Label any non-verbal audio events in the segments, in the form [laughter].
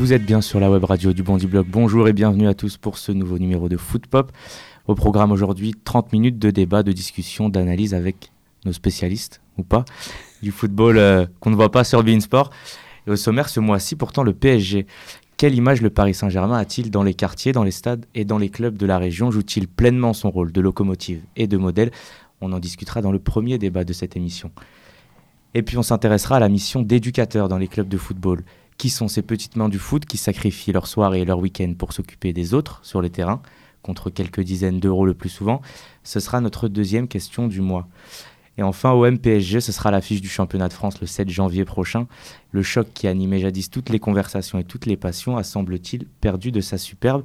Vous êtes bien sur la web radio du Bondi Blog. Bonjour et bienvenue à tous pour ce nouveau numéro de Foot Pop. Au programme aujourd'hui, 30 minutes de débat, de discussion, d'analyse avec nos spécialistes, ou pas, du football euh, qu'on ne voit pas sur Beansport. Et au sommaire ce mois-ci, pourtant, le PSG. Quelle image le Paris Saint-Germain a-t-il dans les quartiers, dans les stades et dans les clubs de la région? Joue-t-il pleinement son rôle de locomotive et de modèle? On en discutera dans le premier débat de cette émission. Et puis on s'intéressera à la mission d'éducateur dans les clubs de football. Qui sont ces petites mains du foot qui sacrifient leur soirée et leur week-end pour s'occuper des autres sur les terrains, contre quelques dizaines d'euros le plus souvent Ce sera notre deuxième question du mois. Et enfin, au MPSG, ce sera l'affiche du championnat de France le 7 janvier prochain. Le choc qui animait jadis toutes les conversations et toutes les passions a, semble-t-il, perdu de sa superbe.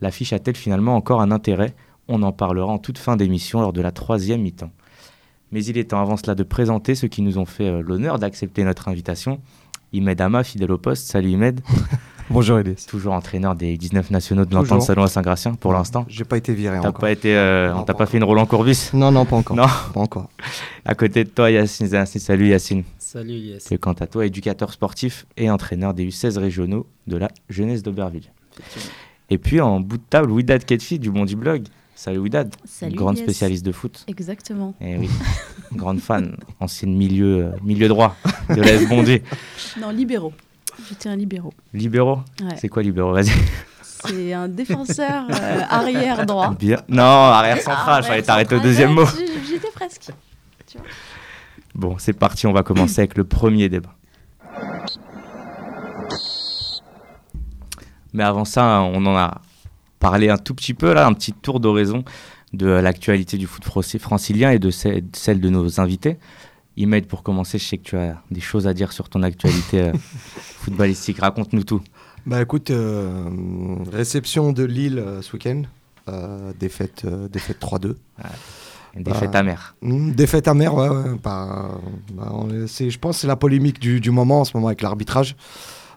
L'affiche a-t-elle finalement encore un intérêt? On en parlera en toute fin d'émission lors de la troisième mi-temps. Mais il est temps avant cela de présenter ceux qui nous ont fait euh, l'honneur d'accepter notre invitation. Imed Ama, fidèle au poste. Salut Imed. [laughs] Bonjour Elis. Toujours entraîneur des 19 nationaux de l'entente salon à Saint-Gratien pour l'instant. J'ai pas été viré T'as encore. pas été, euh, Non, on t'a pas pas fait une Roland Courbis? Non, non, pas encore. Non. Pas encore. À côté de toi, Yacine Zanassi. Salut Yacine. Salut. Tu es quant à toi éducateur sportif et entraîneur des U16 régionaux de la jeunesse d'Auberville. Et puis en bout de table, Widad Ketfi du Bondi Blog. Salut Widad. Salut, Grande Yes. spécialiste de foot. Exactement. Eh oui, [laughs] grande fan, ancienne milieu, milieu droit de l'AS Bondy. [laughs] Non, libéraux. J'étais un libéraux. Libéraux Ouais. C'est quoi libéraux? Vas-y. C'est un défenseur euh, arrière droit. Bien. Non, arrière central, fallait Arrière t'arrêter au deuxième mot. J'étais presque. Tu vois. Bon, c'est parti, on va commencer avec le premier débat. Mais avant ça, on en a parlé un tout petit peu, là, un petit tour d'horizon de l'actualité du foot francilien et de ce- celle de nos invités. Imed, pour commencer, je sais que tu as des choses à dire sur ton actualité euh, [laughs] footballistique. Raconte-nous tout. Bah écoute, euh, réception de Lille euh, ce week-end. Euh, défaite, défaite 3-2. Une défaite Bah, amère. Hmm, défaite amère, ouais. ouais, bah, bah, on je pense que c'est la polémique du, du moment en ce moment avec l'arbitrage.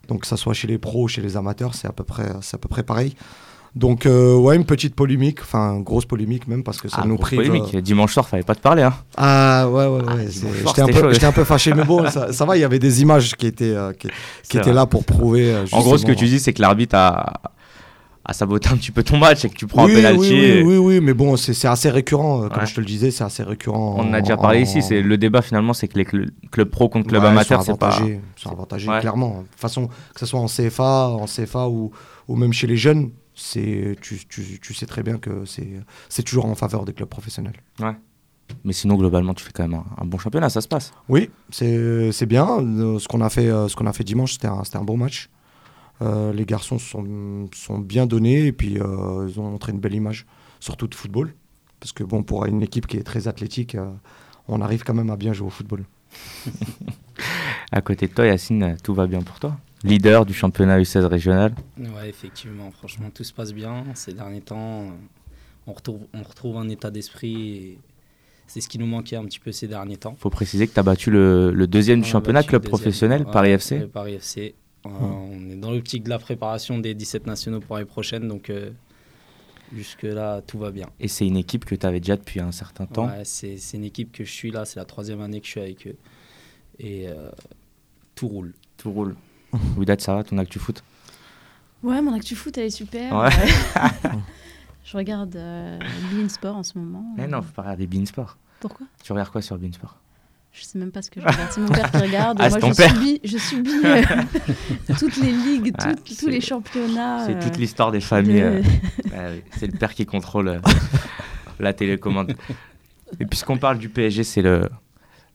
Donc que ça soit chez les pros ou chez les amateurs, c'est à peu près, c'est à peu près pareil. Donc euh, ouais, une petite polémique, enfin grosse polémique même parce que ça Ah, nous prive. polémique. euh, Dimanche soir, fallait pas te parler. Hein. Ah ouais ouais, Ah, ouais. J'étais un, un peu fâché, mais bon, ça, ça va. Il y avait des images qui étaient, euh, qui, étaient là pour prouver. euh, En gros, ce que tu dis, c'est que l'arbitre a, a saboté un petit peu ton match et que tu prends oui, un penalty. Oui, oui, et- oui, oui, mais bon, c'est assez récurrent, euh, comme Ouais. je te le disais, c'est assez récurrent. On en a déjà parlé ici. C'est le débat finalement, c'est que les cl- clubs pro contre clubs Ouais, amateurs, c'est pas. avantagés, sont avantagés, Ouais. clairement. De toute façon, que ce soit en CFA, en CFA ou, ou même chez les jeunes, c'est tu, tu, tu sais très bien que c'est c'est toujours en faveur des clubs professionnels. Mais sinon, globalement, tu fais quand même un, un bon championnat, ça se passe. Oui, c'est c'est bien. Euh, Ce qu'on a fait, euh, ce qu'on a fait dimanche, c'était un, c'était un bon match. Euh, les garçons sont, sont bien donnés et puis euh, ils ont montré une belle image, surtout de football. Parce que bon, pour une équipe qui est très athlétique, euh, on arrive quand même à bien jouer au football. [laughs] À côté de toi, Yacine, tout va bien pour toi? Leader du championnat U16 régional. Ouais, effectivement, franchement, tout se passe bien. Ces derniers temps, on retrouve, on retrouve un état d'esprit. C'est ce qui nous manquait un petit peu ces derniers temps. faut préciser que tu as battu le, le deuxième du On championnat, club deuxième. professionnel, Ouais, Paris FC. Paris FC. Euh, On est dans l'optique de la préparation des 17 nationaux pour l'année prochaine. Donc, euh, jusque-là, tout va bien. Et c'est une équipe que tu avais déjà depuis un certain temps. Ouais, c'est c'est une équipe que je suis là. C'est la troisième année que je suis avec eux. Et euh, tout roule. Tout roule. Ouidat, ça va, ton actu foot Ouais, mon actu foot, elle est super. Ouais. [laughs] Je regarde euh, Bein Sport en ce moment. Mais non, faut pas regarder Beansport. Pourquoi? Tu regardes quoi sur Beansport Je sais même pas ce que je regarde. C'est mon père qui regarde. [laughs] Ah, Moi, je père. subis, je subis euh, [laughs] toutes les ligues, Ah, tous les championnats. C'est euh, toute l'histoire des familles. de- euh, c'est le père qui contrôle la télécommande. Et puisqu'on parle du PSG, c'est le-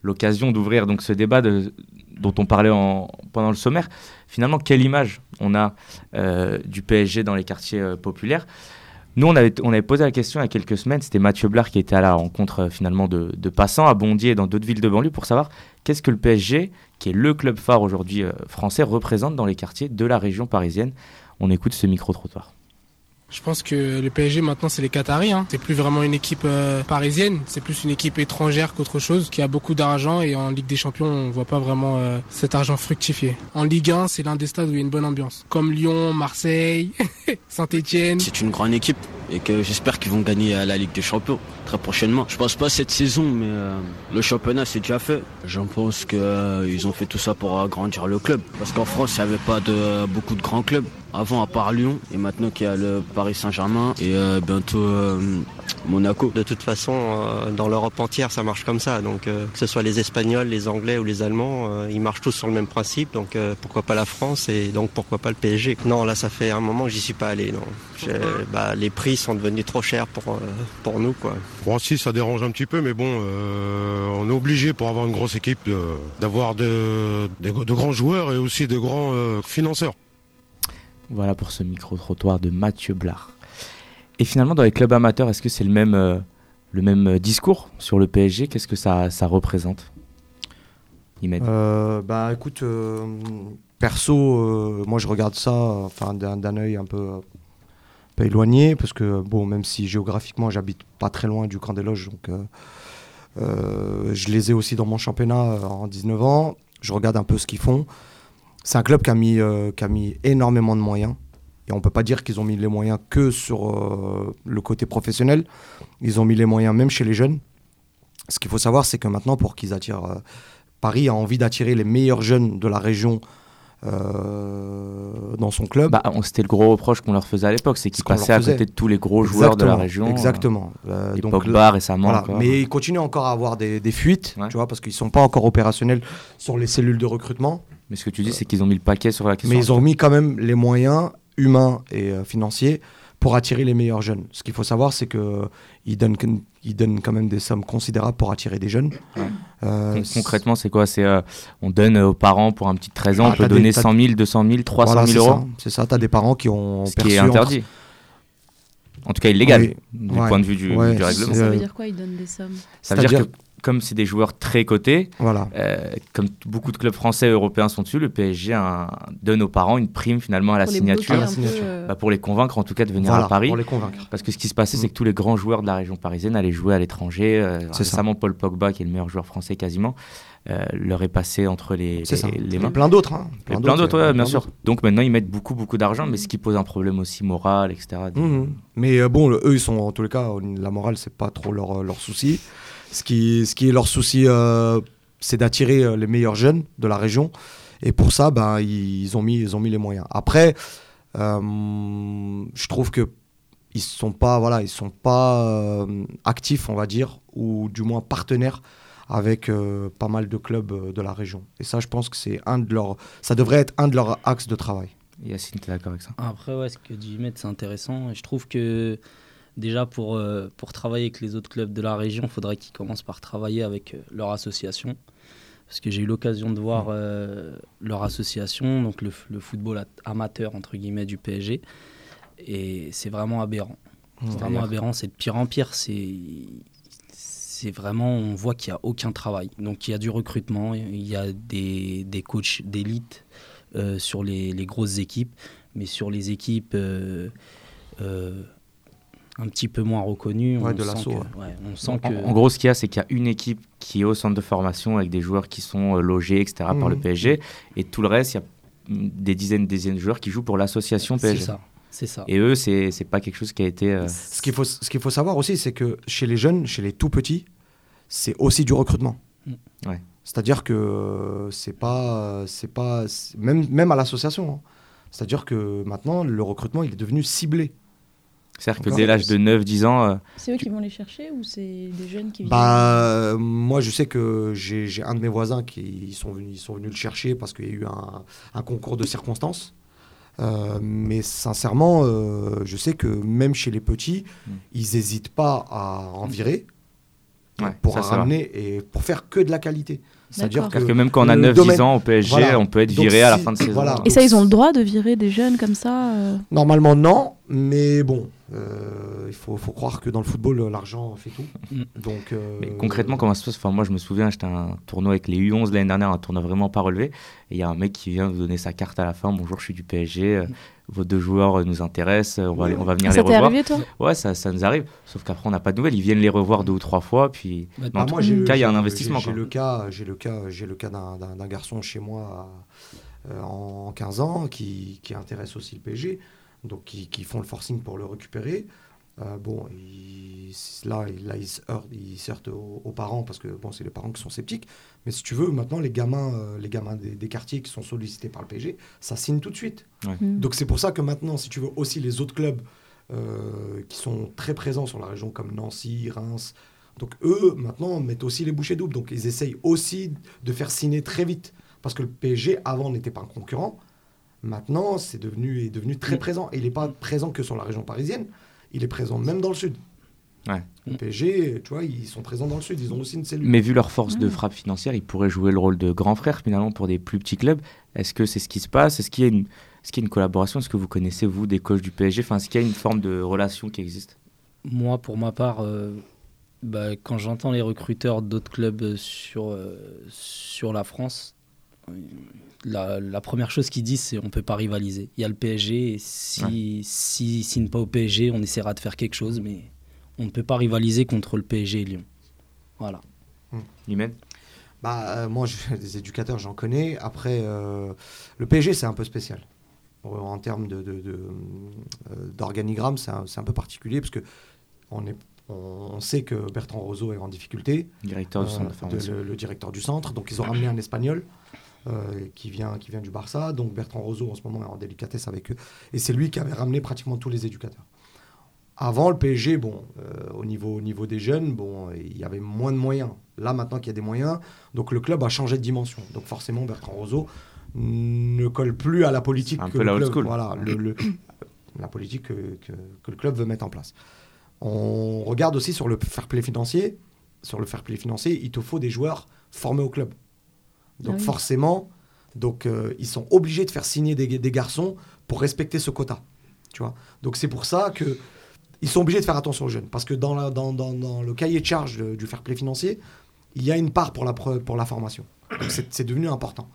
l'occasion d'ouvrir donc ce débat dont on parlait en- pendant le sommaire. Finalement, quelle image on a euh, du PSG dans les quartiers euh, populaires? Nous, on avait, on avait posé la question il y a quelques semaines. C'était Mathieu Blard qui était à la rencontre euh, finalement de, de passants à Bondy et dans d'autres villes de banlieue pour savoir qu'est-ce que le PSG, qui est le club phare aujourd'hui français, représente dans les quartiers de la région parisienne. On écoute ce micro-trottoir. Je pense que le PSG maintenant c'est les Qataris. Hein. C'est plus vraiment une équipe euh, parisienne, c'est plus une équipe étrangère qu'autre chose, qui a beaucoup d'argent et en Ligue des Champions on voit pas vraiment euh, cet argent fructifier. En Ligue 1 c'est l'un des stades où il y a une bonne ambiance, comme Lyon, Marseille, [laughs] Saint-Étienne. C'est une grande équipe et que j'espère qu'ils vont gagner à la Ligue des Champions très prochainement. Je pense pas cette saison, mais euh, le championnat c'est déjà fait. Je pense qu'ils ont fait tout ça pour agrandir le club. Parce qu'en France, il n'y avait pas beaucoup de grands clubs avant à part Lyon et maintenant qu'il y a le Paris Saint-Germain et euh, bientôt euh, Monaco. De toute façon, euh, dans l'Europe entière, ça marche comme ça. Donc que ce soit les Espagnols, les Anglais ou les Allemands, ils marchent tous sur le même principe. Donc pourquoi pas la France et donc pourquoi pas le PSG Non, là ça fait un moment que j'y suis pas allé. Non. Bah, les prix sont devenus trop chers pour pour nous quoi. Bon si ça dérange un petit peu, mais bon, on est obligé pour avoir une grosse équipe d'avoir de, de, de, grands joueurs et aussi de grands financeurs. Voilà pour ce micro-trottoir de Mathieu Blard. Et finalement, dans les clubs amateurs, est-ce que c'est le même, euh, le même discours sur le PSG Qu'est-ce que ça, ça représente? Euh, Bah écoute, euh, perso, euh, moi je regarde ça enfin, d'un œil un peu, peu, éloigné, parce que bon, même si géographiquement j'habite pas très loin du camp des loges, donc je les ai aussi dans mon championnat en 19 ans, je regarde un peu ce qu'ils font. C'est un club qui a, mis, euh, qui a mis énormément de moyens. Et on ne peut pas dire qu'ils ont mis les moyens que sur euh, le côté professionnel. Ils ont mis les moyens même chez les jeunes. Ce qu'il faut savoir, c'est que maintenant, pour qu'ils attirent. Euh, Paris a envie d'attirer les meilleurs jeunes de la région dans son club. Bah, C'était le gros reproche qu'on leur faisait à l'époque, c'est qu'ils passaient à côté de tous les gros joueurs de la région. Exactement. Euh, donc, Pogba récemment. Voilà. Mais ils continuent encore à avoir des, des fuites, tu vois, parce qu'ils ne sont pas encore opérationnels sur les cellules de recrutement. Mais ce que tu dis, c'est qu'ils ont mis le paquet sur la question. Mais ils ont mis quand même les moyens humains et euh, financiers pour attirer les meilleurs jeunes. Ce qu'il faut savoir, c'est qu'ils donnent, ils donnent quand même des sommes considérables pour attirer des jeunes. Euh, concrètement, c'est quoi? C'est euh, On donne aux parents pour un petit 13 ans, ah, on peut donner 100 000, 200 000, 300 000 euros C'est ça, tu as des parents qui ont Ce qui est interdit. En tout cas illégal, du point de vue du, règlement. Ça veut dire quoi, ils donnent des sommes? Ça veut dire que comme c'est des joueurs très cotés, voilà. Euh, comme beaucoup de clubs français et européens sont dessus, le PSG un, donne aux parents une prime finalement à la signature, euh... bah, pour les convaincre en tout cas de venir voilà, à Paris. Pour les convaincre. Parce que ce qui se passait, c'est que tous les grands joueurs de la région parisienne allaient jouer à l'étranger. Euh, récemment, Paul Pogba, qui est le meilleur joueur français quasiment, euh, leur est passé entre les, les, les mains. Plein d'autres. Hein. Plein, plein d'autres, ouais, bien sûr. Donc maintenant, ils mettent beaucoup, beaucoup d'argent, mais ce qui pose un problème aussi moral, etc. Mmh. Mais euh, bon, eux, ils sont en tous les cas, la morale, c'est pas trop leur, leur souci. Ce qui, ce qui est leur souci, euh, c'est d'attirer euh, les meilleurs jeunes de la région. Et pour ça, ben, ils, ont mis, ils ont mis les moyens. Après, euh, je trouve que ils sont pas, voilà, ils sont pas euh, actifs, on va dire, ou du moins partenaires avec euh, pas mal de clubs de la région. Et ça, je pense que c'est un de leurs, ça devrait être un de leurs axes de travail. Yacine, tu es d'accord avec ça? Après, ouais, ce que dit Met, c'est intéressant. Et je trouve que déjà pour, euh, pour travailler avec les autres clubs de la région, il faudrait qu'ils commencent par travailler avec euh, leur association. Parce que j'ai eu l'occasion de voir euh, leur association, donc le, le, football amateur entre guillemets du PSG, et c'est vraiment aberrant. C'est vraiment aberrant, c'est de pire en pire. C'est c'est vraiment, on voit qu'il n'y a aucun travail. Donc il y a du recrutement, il y a des, des coachs d'élite euh, sur les, les, grosses équipes, mais sur les équipes euh, euh, un petit peu moins reconnu. Ouais, on de sent que, ouais, on sent en, que... en, gros, ce qu'il y a, c'est qu'il y a une équipe qui est au centre de formation avec des joueurs qui sont euh, logés, etc., mmh. par le PSG. Et tout le reste, il y a des dizaines, des dizaines de joueurs qui jouent pour l'association PSG. C'est ça. C'est ça. Et eux, c'est pas quelque chose qui a été. Euh... Ce qu'il faut, ce qu'il faut savoir aussi, c'est que chez les jeunes, chez les tout petits, c'est aussi du recrutement. Mmh. Ouais. C'est-à-dire que c'est pas, c'est pas, même, même à l'association. Hein. C'est-à-dire que maintenant, le recrutement, il est devenu ciblé. C'est-à-dire que dès l'âge de 9-10 ans. Euh, c'est eux qui vont les chercher ou c'est des jeunes qui viennent bah, euh, Moi, je sais que j'ai un de mes voisins qui ils sont, venus, ils sont venus le chercher parce qu'il y a eu un, un concours de circonstances. Euh, mais sincèrement, euh, je sais que même chez les petits, mm. ils n'hésitent pas à en virer ouais, pour ça, en ramener et pour faire que de la qualité. C'est-à-dire que, que, même quand on a 9-10 domaine... ans au PSG, voilà. on peut être viré Donc, à la fin de saison. Voilà. Et ça, ils ont le droit de virer des jeunes comme ça euh... Normalement, non. Mais bon, euh, il faut, faut, croire que dans le football, l'argent fait tout. Donc, euh... Mais concrètement, comment ça se passe? Enfin, Moi, je me souviens, j'étais à un tournoi avec les U11 l'année dernière, un tournoi vraiment pas relevé. Et il y a un mec qui vient nous donner sa carte à la fin. Bonjour, je suis du PSG. Mm. Vos deux joueurs nous intéressent. On va, on va venir ça les revoir. Arrivé, toi? Ouais, ça, ça nous arrive. Sauf qu'après, on n'a pas de nouvelles. Ils viennent les revoir deux ou trois fois. Puis, bah, dans moi, tout cas, il y a un investissement. J'ai le cas, j'ai le cas, j'ai le cas d'un garçon chez moi euh, en 15 ans qui, qui intéresse aussi le PSG donc qui, qui, font le forcing pour le récupérer. Euh, bon, il- là, il- là, il se heurte, il se heurte aux, aux parents parce que bon, c'est les parents qui sont sceptiques. Mais si tu veux, maintenant, les gamins, euh, les gamins des, des quartiers qui sont sollicités par le PSG, ça signe tout de suite. Mm. Donc c'est pour ça que maintenant, si tu veux, aussi les autres clubs euh, qui sont très présents sur la région, comme Nancy, Reims, donc eux, maintenant, mettent aussi les bouchées doubles. Donc ils essayent aussi de faire signer très vite. Parce que le PSG, avant, n'était pas un concurrent. Maintenant, c'est devenu, est devenu très présent. Et il n'est pas présent que sur la région parisienne. Il est présent même dans le sud. Ouais. Le PSG, tu vois, ils sont présents dans le sud. Ils ont aussi une cellule. Mais vu leur force de Mm. frappe financière, ils pourraient jouer le rôle de grand frère finalement pour des plus petits clubs. Est-ce que c'est ce qui se passe? Est-ce qu'il y a une, est-ce qu'il y a une collaboration? Est-ce que vous connaissez, vous, des coachs du PSG enfin, Est-ce qu'il y a une forme de relation qui existe? Moi, pour ma part, euh, bah, quand j'entends les recruteurs d'autres clubs euh, sur, euh, sur la France, la, la première chose qu'ils disent, c'est on peut pas rivaliser. Il y a le PSG, et si s'ils ne signent pas au PSG, on essaiera de faire quelque chose, mais on ne peut pas rivaliser contre le PSG et Lyon. Voilà. Imen Bah, euh, moi, je, [laughs] des éducateurs, j'en connais. Après, euh, le PSG, c'est un peu spécial. Euh, En termes de, de- de, euh, d'organigramme, c'est un, c'est un peu particulier parce que on, est, on sait que Bertrand Roseau est en difficulté, Directeur du centre de le, le directeur du centre. Donc, ils ont ramené un Espagnol euh, qui, vient, qui vient du Barça. Donc, Bertrand Roseau, en ce moment, est en délicatesse avec eux. Et c'est lui qui avait ramené pratiquement tous les éducateurs. Avant, le PSG, bon, euh, au, niveau, au niveau des jeunes, bon, il y avait moins de moyens. Là, maintenant qu'il y a des moyens, donc le club a changé de dimension. Donc forcément, Bertrand Roseau ne colle plus à la politique Un que peu le la club- school. Voilà, le- le- [coughs] la politique que, que- que le club veut mettre en place. On regarde aussi sur le fair play financier. Sur le fair play financier, il te faut des joueurs formés au club. Donc Ah oui. forcément, donc euh, ils sont obligés de faire signer des, des garçons pour respecter ce quota. Tu vois. Donc c'est pour ça que ils sont obligés de faire attention aux jeunes. Parce que dans, la- dans, dans- dans le cahier de charge de- du fair play financier, il y a une part pour la, pre- pour la formation. Donc c'est c'est devenu important.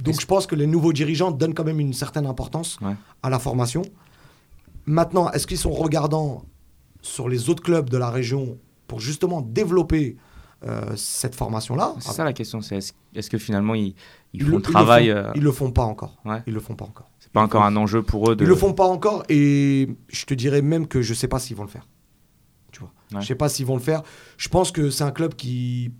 Donc je pense que les nouveaux dirigeants donnent quand même une certaine importance Ouais. à la formation. Maintenant, est-ce qu'ils sont regardants sur les autres clubs de la région pour justement développer euh, cette formation-là C'est ça la question, c'est est-ce, que finalement ils, ils Ils font le- travail Ils le euh, font, ils le font pas encore. Ouais. Ils le font pas encore. C'est pas encore un enjeu pour eux de. Ils le font pas encore et je te dirais même que je sais pas s'ils vont le faire. Tu vois. Ouais. Je sais pas s'ils vont le faire. Je pense que c'est un club qui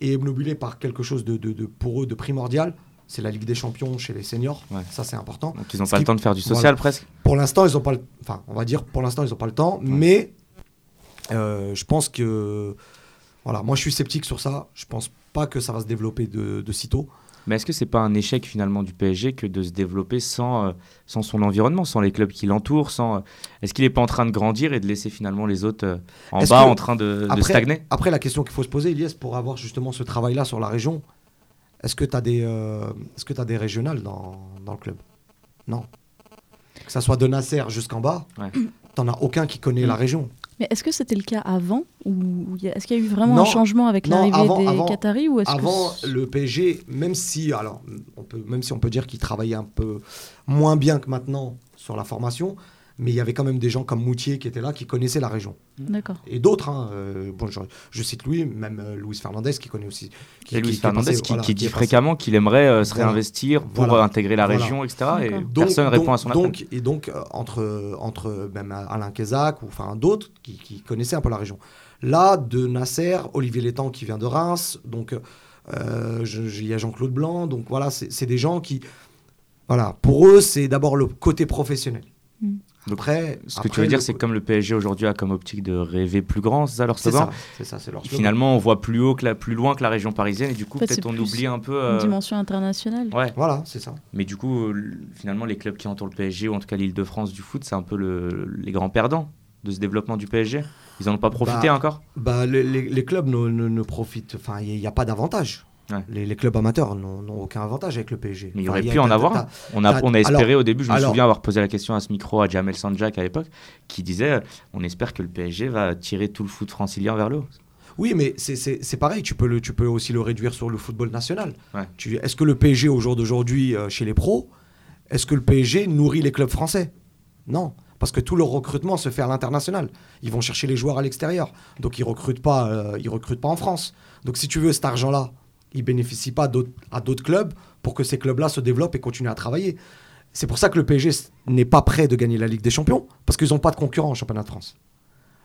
est obnubilé par quelque chose de, de- de- pour eux de primordial. C'est la Ligue des Champions chez les seniors. Ouais. Ça c'est important. Donc ils n'ont pas le temps de faire du social Voilà. presque? Pour l'instant, ils ont pas le... Enfin, on va dire pour l'instant, ils ont pas le temps. Mais euh, je pense que... Voilà, moi je suis sceptique sur ça. Je pense pas que ça va se développer de, de sitôt. Mais est-ce que c'est pas un échec finalement du PSG que de se développer sans, euh, sans son environnement, sans les clubs qui l'entourent sans, euh, Est-ce qu'il n'est pas en train de grandir et de laisser finalement les autres euh, en Est-ce bas que- en train de, stagner? Après, la question qu'il faut se poser, Elias, pour avoir justement ce travail-là sur la région, est-ce que tu as, des, euh, est-ce que t'as des régionales dans, dans le club? Non. Que ça soit de Nasser jusqu'en bas, Ouais. t'en as aucun qui connaît la région. Mais est-ce que c'était le cas avant ou est-ce qu'il y a eu vraiment Non. un changement avec l'arrivée des avant- Qataris ou Avant, que le PSG, même si, alors, on peut, même si on peut dire qu'il travaillait un peu moins bien que maintenant sur la formation, mais il y avait quand même des gens comme Moutier qui étaient là, qui connaissaient la région. D'accord. Et d'autres, hein, euh, bon, je, je cite Louis, même euh, Luis Fernandez qui connaît aussi. Qui, Et Luis qui- qui est Fernandez passé- qui, voilà, qui dit fréquemment qu'il aimerait euh, se Voilà. réinvestir pour Voilà. euh, intégrer la Voilà. région, etc. Et. Donc- personne répond à son appel. donc, Et donc, euh, entre, entre même Alain Kézac ou enfin d'autres qui, qui connaissaient un peu la région. Là, de Nasser, Olivier Létang qui vient de Reims, donc euh, il y a Jean-Claude Blanc, donc voilà, c'est c'est des gens qui. Voilà, pour eux, c'est d'abord le côté professionnel. Mm. Après, Ce que tu veux dire, le- c'est que comme le PSG aujourd'hui a comme optique de rêver plus grand, c'est ça leur C'est slogan ça, c'est ça, c'est leur slogan. Finalement, on voit plus haut que la, plus loin que la région parisienne et du coup, En fait, peut-être on plus oublie un peu. Une euh, dimension internationale. Ouais, Voilà, c'est ça. mais du coup, euh, finalement, les clubs qui entourent le PSG, ou en tout cas l'île de France du foot, c'est un peu le- les grands perdants de ce développement du PSG. Ils n'en ont pas profité Bah, encore? Bah, les, les- les clubs ne, ne- ne profitent. Enfin, il n'y a, pas d'avantage. Ouais. Les, les clubs amateurs n'ont aucun avantage avec le PSG. Mais il Enfin, aurait pu en avoir un. On a, on a espéré alors- au début, je me alors- souviens avoir posé la question à ce micro à Jamel Sanjak à l'époque, qui disait on espère que le PSG va tirer tout le foot francilien vers le haut. Oui, mais c'est- pareil. Tu peux, le, tu peux aussi le réduire sur le football national. Ouais. Est-ce que le PSG, au jour d'aujourd'hui, euh, chez les pros, est-ce que le PSG nourrit les clubs français? Non. Parce que tout leur recrutement se fait à l'international. Ils vont chercher les joueurs à l'extérieur. Donc ils ne recrutent, pas, euh, ils recrutent pas en France. Donc si tu veux, cet argent-là, il bénéficie pas à d'autres clubs pour que ces clubs-là se développent et continuent à travailler. C'est pour ça que le PSG n'est pas prêt de gagner la Ligue des Champions, parce qu'ils n'ont pas de concurrent en championnat de France.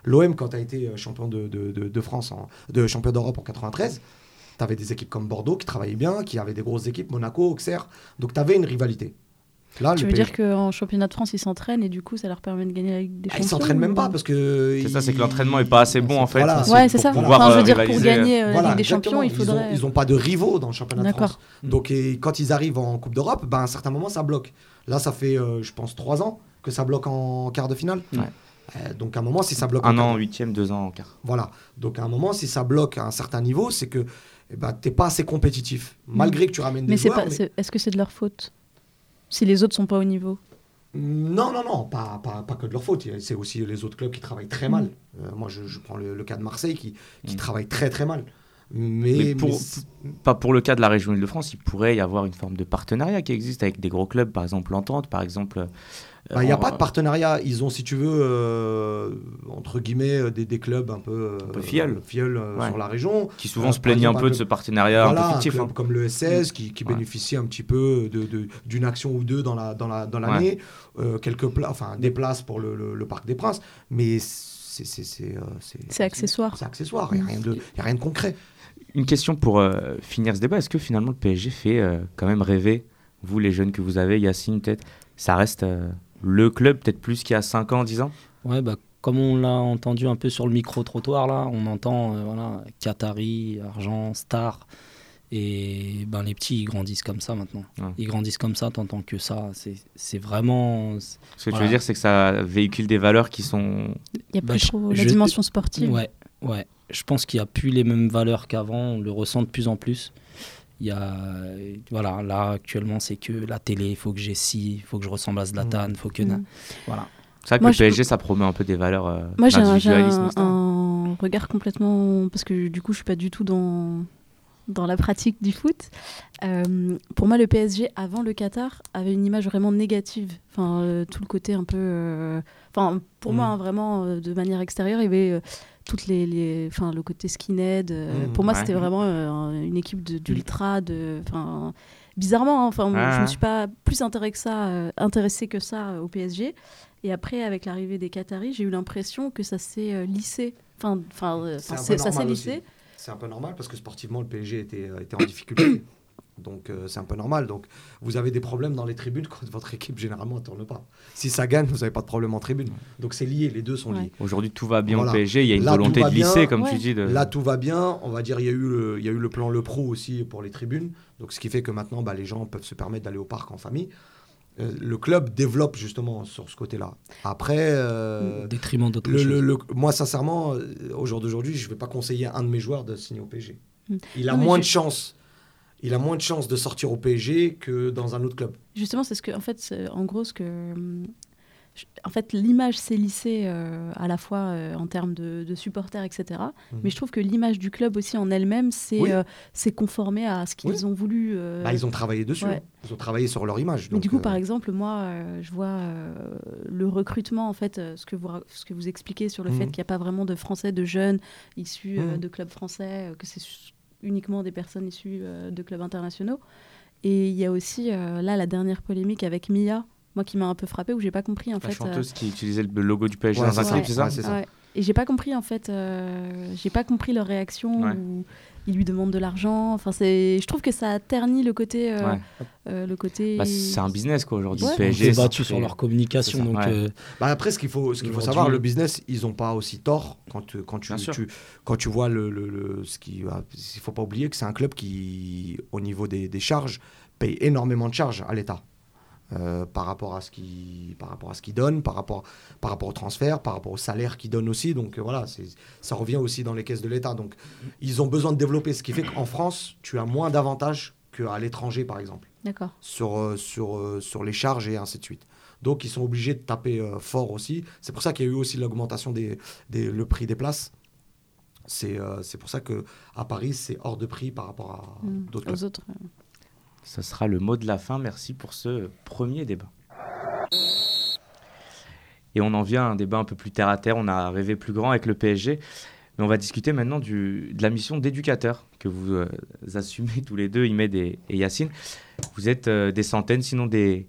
L'OM, quand tu as été euh, champion de, France, de champion d'Europe en 93, tu avais des équipes comme Bordeaux qui travaillaient bien, qui avaient des grosses équipes, Monaco, Auxerre. Donc tu avais une rivalité. Là, Tu veux PSG dire qu'en championnat de France, ils s'entraînent et du coup, ça leur permet de gagner avec des Ah, ils champions s'entraînent même pas parce que. C'est ça, c'est que l'entraînement est pas assez bon en fait. Voilà, Ouais, c'est pour ça. pouvoir, Enfin, je euh, veux dire, pour gagner euh, la Voilà, Ligue des. Champions, il faudrait. Ils n'ont pas de rivaux dans le championnat de. France. Donc et quand ils arrivent en Coupe d'Europe, ben, à un certain moment, ça bloque. Là, ça fait, euh, je pense, trois ans que ça bloque en quart de finale. Ouais. Euh, donc à un moment, si ça bloque Un en an en huitième, deux ans en quart. Voilà. Donc à un moment, si ça bloque à un certain niveau, c'est que eh ben, tu n'es pas assez compétitif. Malgré que tu ramènes des Mais c'est joueurs. pas. mais- Est-ce que c'est de leur faute Si les autres sont pas au niveau Non, non, non, pas, pas, pas que de leur faute. C'est aussi les autres clubs qui travaillent très mal. Mm. Euh, moi, je, je prends le, le cas de Marseille qui, qui Mm. travaille très très mal. Mais, Mais pour- mais Pas pour le cas de la région Île-de-France, il pourrait y avoir une forme de partenariat qui existe avec des gros clubs, par exemple l'Entente, par exemple. euh, bah, il n'y a pas de partenariat. Ils ont, si tu veux, euh, entre guillemets, euh, des, des clubs un peu, euh, peu euh, Ouais. sur la région. qui souvent Euh, se plaignent un peu un de ce partenariat Voilà, un peu un fictif. club hein. comme le SS qui, qui Ouais. bénéficie un petit peu de- de- d'une action ou deux dans la dans la dans l'année, Euh, quelques pla- enfin des places pour le, le- le Parc des Princes, mais c'est c'est c'est euh, C'est accessoire. C'est accessoire. Il n'y a rien de il y a rien de concret. Une question pour euh, finir ce débat. Est-ce que finalement le PSG fait euh, quand même rêver, vous les jeunes que vous avez, Yacine peut-être? Ça reste euh, le club peut-être plus qu'il y a 5 ans, 10 ans? Ouais, bah, comme on l'a entendu un peu sur le micro-trottoir, là, on entend euh, voilà, Qatari, argent, star. Et ben, les petits, ils grandissent comme ça maintenant. Ouais. Ils grandissent comme ça, t'entends que ça. C'est c'est vraiment. Ce que tu Voilà. veux dire, c'est que ça véhicule des valeurs qui sont. Il n'y a Bah, plus je- trop la je- dimension sportive. Ouais, ouais. Je pense qu'il n'y a plus les mêmes valeurs qu'avant. On le ressent de plus en plus. Il y a, voilà, là actuellement, c'est que la télé, il faut que j'ai ci, il faut que je ressemble à Zlatan, il faut que. Mm. Voilà. C'est vrai que Moi, le je- PSG, ça promeut un peu des valeurs euh, Moi, j'ai un, regard complètement. Parce que du coup, je suis pas du tout dans, dans la pratique du foot. Euh, pour moi, le PSG, avant le Qatar, avait une image vraiment négative. Enfin, euh, tout le côté un peu. euh, Enfin, pour Mhm. moi, hein, vraiment, euh, de manière extérieure, il y avait. Toutes les, les- enfin le côté skinhead euh, Mhm, pour moi ouais. c'était vraiment euh, une équipe d'ultra de enfin bizarrement hein, enfin Ah. je me suis pas plus intéressée que ça euh, intéressée que ça euh, au PSG et après avec l'arrivée des Qataris j'ai eu l'impression que ça s'est euh, lissé enfin enfin C'est enfin, un c'est- peu ça s'est normal lissé. C'est un peu normal parce que sportivement le PSG était était en difficulté. Donc euh, c'est un peu normal. Donc vous avez des problèmes dans les tribunes quand votre équipe généralement ne tourne pas. Si ça gagne, vous n'avez pas de problème en tribune. Donc c'est lié, les deux sont Ouais. liés. Aujourd'hui, tout va bien Voilà. au PSG. Il y a une Là, volonté de lisser, bien. comme Ouais. tu dis. De... Là, tout va bien. On va dire, il y a eu le, il y a eu le plan Le Pro aussi pour les tribunes. Donc, ce qui fait que maintenant, bah, les gens peuvent se permettre d'aller au parc en famille. Euh, le club développe justement sur ce côté-là. Après, euh, Au détriment d'autres le- choses. le- le- moi, sincèrement, euh, au jour d'aujourd'hui, je ne vais pas conseiller à un de mes joueurs de signer au PSG. Mm. Il a Non, moins je- de chance. Il a moins de chances de sortir au PSG que dans un autre club. Justement, c'est ce que, en fait, en gros, ce que, en fait, l'image s'est lissée euh, à la fois euh, en termes de, de supporters, etc. Mhm. Mais je trouve que l'image du club aussi en elle-même s'est Oui. euh, conformée à ce qu'ils Oui. ont voulu. Bah, ils ont travaillé dessus. ouais. hein. Ils ont travaillé sur leur image. mais du coup, par exemple, moi, je vois le recrutement, en fait, ce que vous, ce que vous expliquez sur le Mhm. fait qu'il n'y a pas vraiment de Français, de jeunes issus Mhm. de clubs français, que c'est uniquement des personnes issues euh, de clubs internationaux. Et il y a aussi, euh, là, la dernière polémique avec Mia, moi qui m'a un peu frappée, où j'ai pas compris, en La fait. euh, chanteuse qui utilisait le logo du PSG Ouais, dans un c'est clip, ça. c'est ça Ouais, ça. Ouais. Et j'ai pas compris en fait, euh, j'ai pas compris leur réaction Ouais. Ils lui demandent de l'argent. Enfin, c'est, je trouve que ça a terni le côté, euh, Ouais. euh, le côté. Bah, c'est un business quoi aujourd'hui. Ouais. Ils PSG, ont c'est- battu sur leur communication. Donc, ouais. euh, Bah après, ce qu'il faut, ce qu'il faut savoir, le business, ils n'ont pas aussi tort quand, tu- quand, tu, tu- quand tu vois le, le- le- ce qui. Il faut pas oublier que c'est un club qui, au niveau des, des charges, paye énormément de charges à l'État. Euh, par rapport à ce qui par rapport à ce qu'il donne par rapport par rapport au transfert par rapport au salaire qu'il donne aussi donc euh, voilà c'est ça revient aussi dans les caisses de l'État donc ils ont besoin de développer ce qui fait qu'en France tu as moins d'avantages qu'à l'étranger par exemple D'accord. sur, euh, sur, sur les charges et ainsi de suite. Donc ils sont obligés de taper fort aussi. C'est pour ça qu'il y a eu aussi l'augmentation des, des le prix des places. C'est c'est pour ça que à Paris c'est hors de prix par rapport à Mm. d'autres. Aux autres. Ce sera le mot de la fin. Merci pour ce premier débat. Et on en vient à un débat un peu plus terre à terre. On a rêvé plus grand avec le PSG. Mais on va discuter maintenant de la mission d'éducateur que vous euh, assumez tous les deux, Imed et, Yacine. Vous êtes euh, des centaines, sinon des,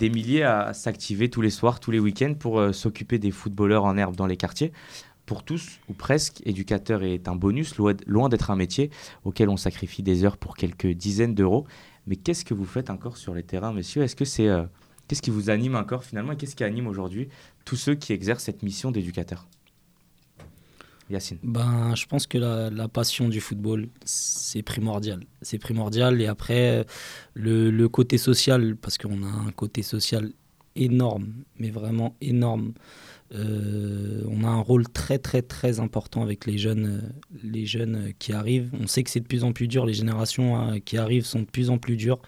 milliers à s'activer tous les soirs, tous les week-ends pour euh, s'occuper des footballeurs en herbe dans les quartiers. Pour tous, ou presque, éducateur est un bonus, loin d'être un métier auquel on sacrifie des heures pour quelques dizaines d'euros. Mais qu'est-ce que vous faites encore sur les terrains, messieurs? Est-ce que c'est euh, qu'est-ce qui vous anime encore finalement et qu'est-ce qui anime aujourd'hui tous ceux qui exercent cette mission d'éducateur? Yacine. Ben, je pense que la, passion du football, c'est primordial. C'est primordial. Et après, le côté social, parce qu'on a un côté social énorme, mais vraiment énorme. Euh, on a un rôle très très très important avec les jeunes, euh, les jeunes qui arrivent. On sait que c'est de plus en plus dur. Les générations euh, qui arrivent sont de plus en plus dures.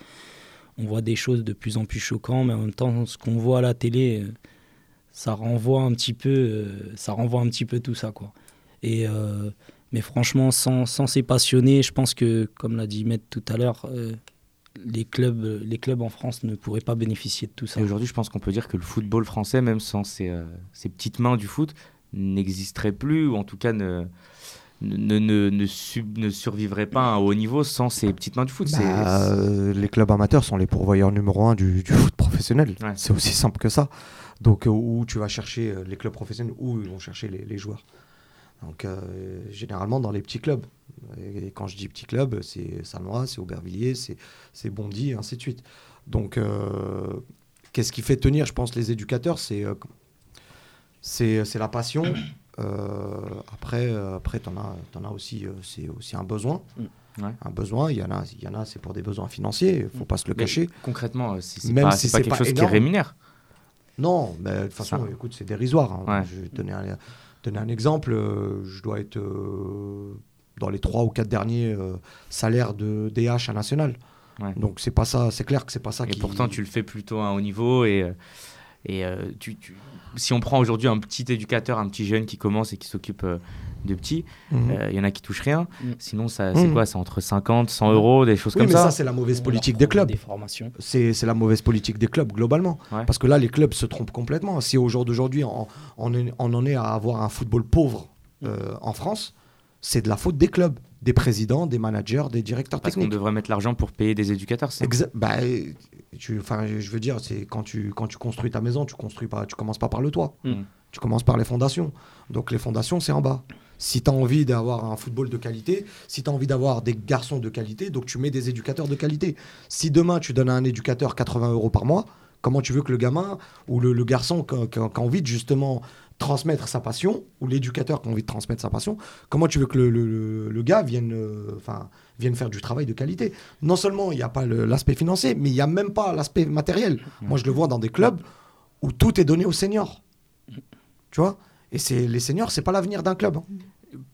On voit des choses de plus en plus choquantes, mais en même temps, ce qu'on voit à la télé, euh, ça renvoie un petit peu, ça renvoie un petit peu tout ça, quoi. Et mais franchement, sans, sans ces passionnés, je pense que, comme l'a dit Maître tout à l'heure, les clubs, les clubs en France ne pourraient pas bénéficier de tout ça. Et aujourd'hui, je pense qu'on peut dire que le football français, même sans ces, euh, ces petites mains du foot, n'existerait plus, ou en tout cas ne, ne, ne, ne, sub- ne survivrait pas à un haut niveau sans ces petites mains du foot. C'est- Bah, euh, les clubs amateurs sont les pourvoyeurs numéro un du, du foot professionnel. Ouais. C'est aussi simple que ça. Donc, euh, où tu vas chercher euh, les clubs professionnels, où ils vont chercher les, les joueurs. Donc, euh, généralement dans les petits clubs. Et, quand je dis petits clubs, c'est Sanois, c'est Aubervilliers, c'est Bondy, et ainsi de suite. Donc, euh, qu'est-ce qui fait tenir, je pense, les éducateurs C'est euh, c'est la passion. Euh, après, après tu en as, t'en as aussi, c'est aussi un besoin. Ouais. Un besoin, il y en a, il y en a c'est pour des besoins financiers, il faut pas se le Mais cacher. concrètement, euh, c'est pas, si pas quelque pas chose qui rémunère. Non, mais de toute façon, Ça. écoute, c'est dérisoire. hein. Ouais. Je vais te donner un, donner un exemple. euh, je dois être euh, dans les trois ou quatre derniers euh, salaires de DH à national. Ouais. Donc c'est pas ça, c'est clair que c'est pas ça Et qui. pourtant, tu le fais plutôt à un haut niveau. Et, et tu, tu- si on prend aujourd'hui un petit éducateur, un petit jeune qui commence et qui s'occupe de petits, Mhm. euh, il y en a qui touchent rien. Mm. Sinon, ça, c'est Mm. quoi? C'est entre 50, 100 euros, des choses oui, comme mais ça. ça, c'est la mauvaise politique des clubs. Des formations. C'est c'est la mauvaise politique des clubs globalement. Ouais. Parce que là, les clubs se trompent complètement. Si au jour d'aujourd'hui, on, on est- on en est à avoir un football pauvre euh, en France, c'est de la faute des clubs, des présidents, des managers, des directeurs Parce qu'on techniques. devrait mettre l'argent pour payer des éducateurs. c'est Exa- bah, tu, enfin, je veux dire, c'est quand tu, quand tu construis ta maison, tu construis pas, tu commences pas par le toit. Tu commences par les fondations. Donc les fondations, c'est en bas. Si tu as envie d'avoir un football de qualité, si tu as envie d'avoir des garçons de qualité, donc tu mets des éducateurs de qualité. Si demain tu donnes à un éducateur 80 euros par mois, comment tu veux que le gamin ou le, garçon qui a, envie de justement transmettre sa passion, ou l'éducateur qui a envie de transmettre sa passion, comment tu veux que le, gars vienne, euh, vienne faire du travail de qualité? Non seulement il n'y a pas l'aspect financier, mais il n'y a même pas l'aspect matériel. Moi, je le vois dans des clubs où tout est donné aux seniors. Tu vois? Et c'est les seniors, c'est pas l'avenir d'un club. hein.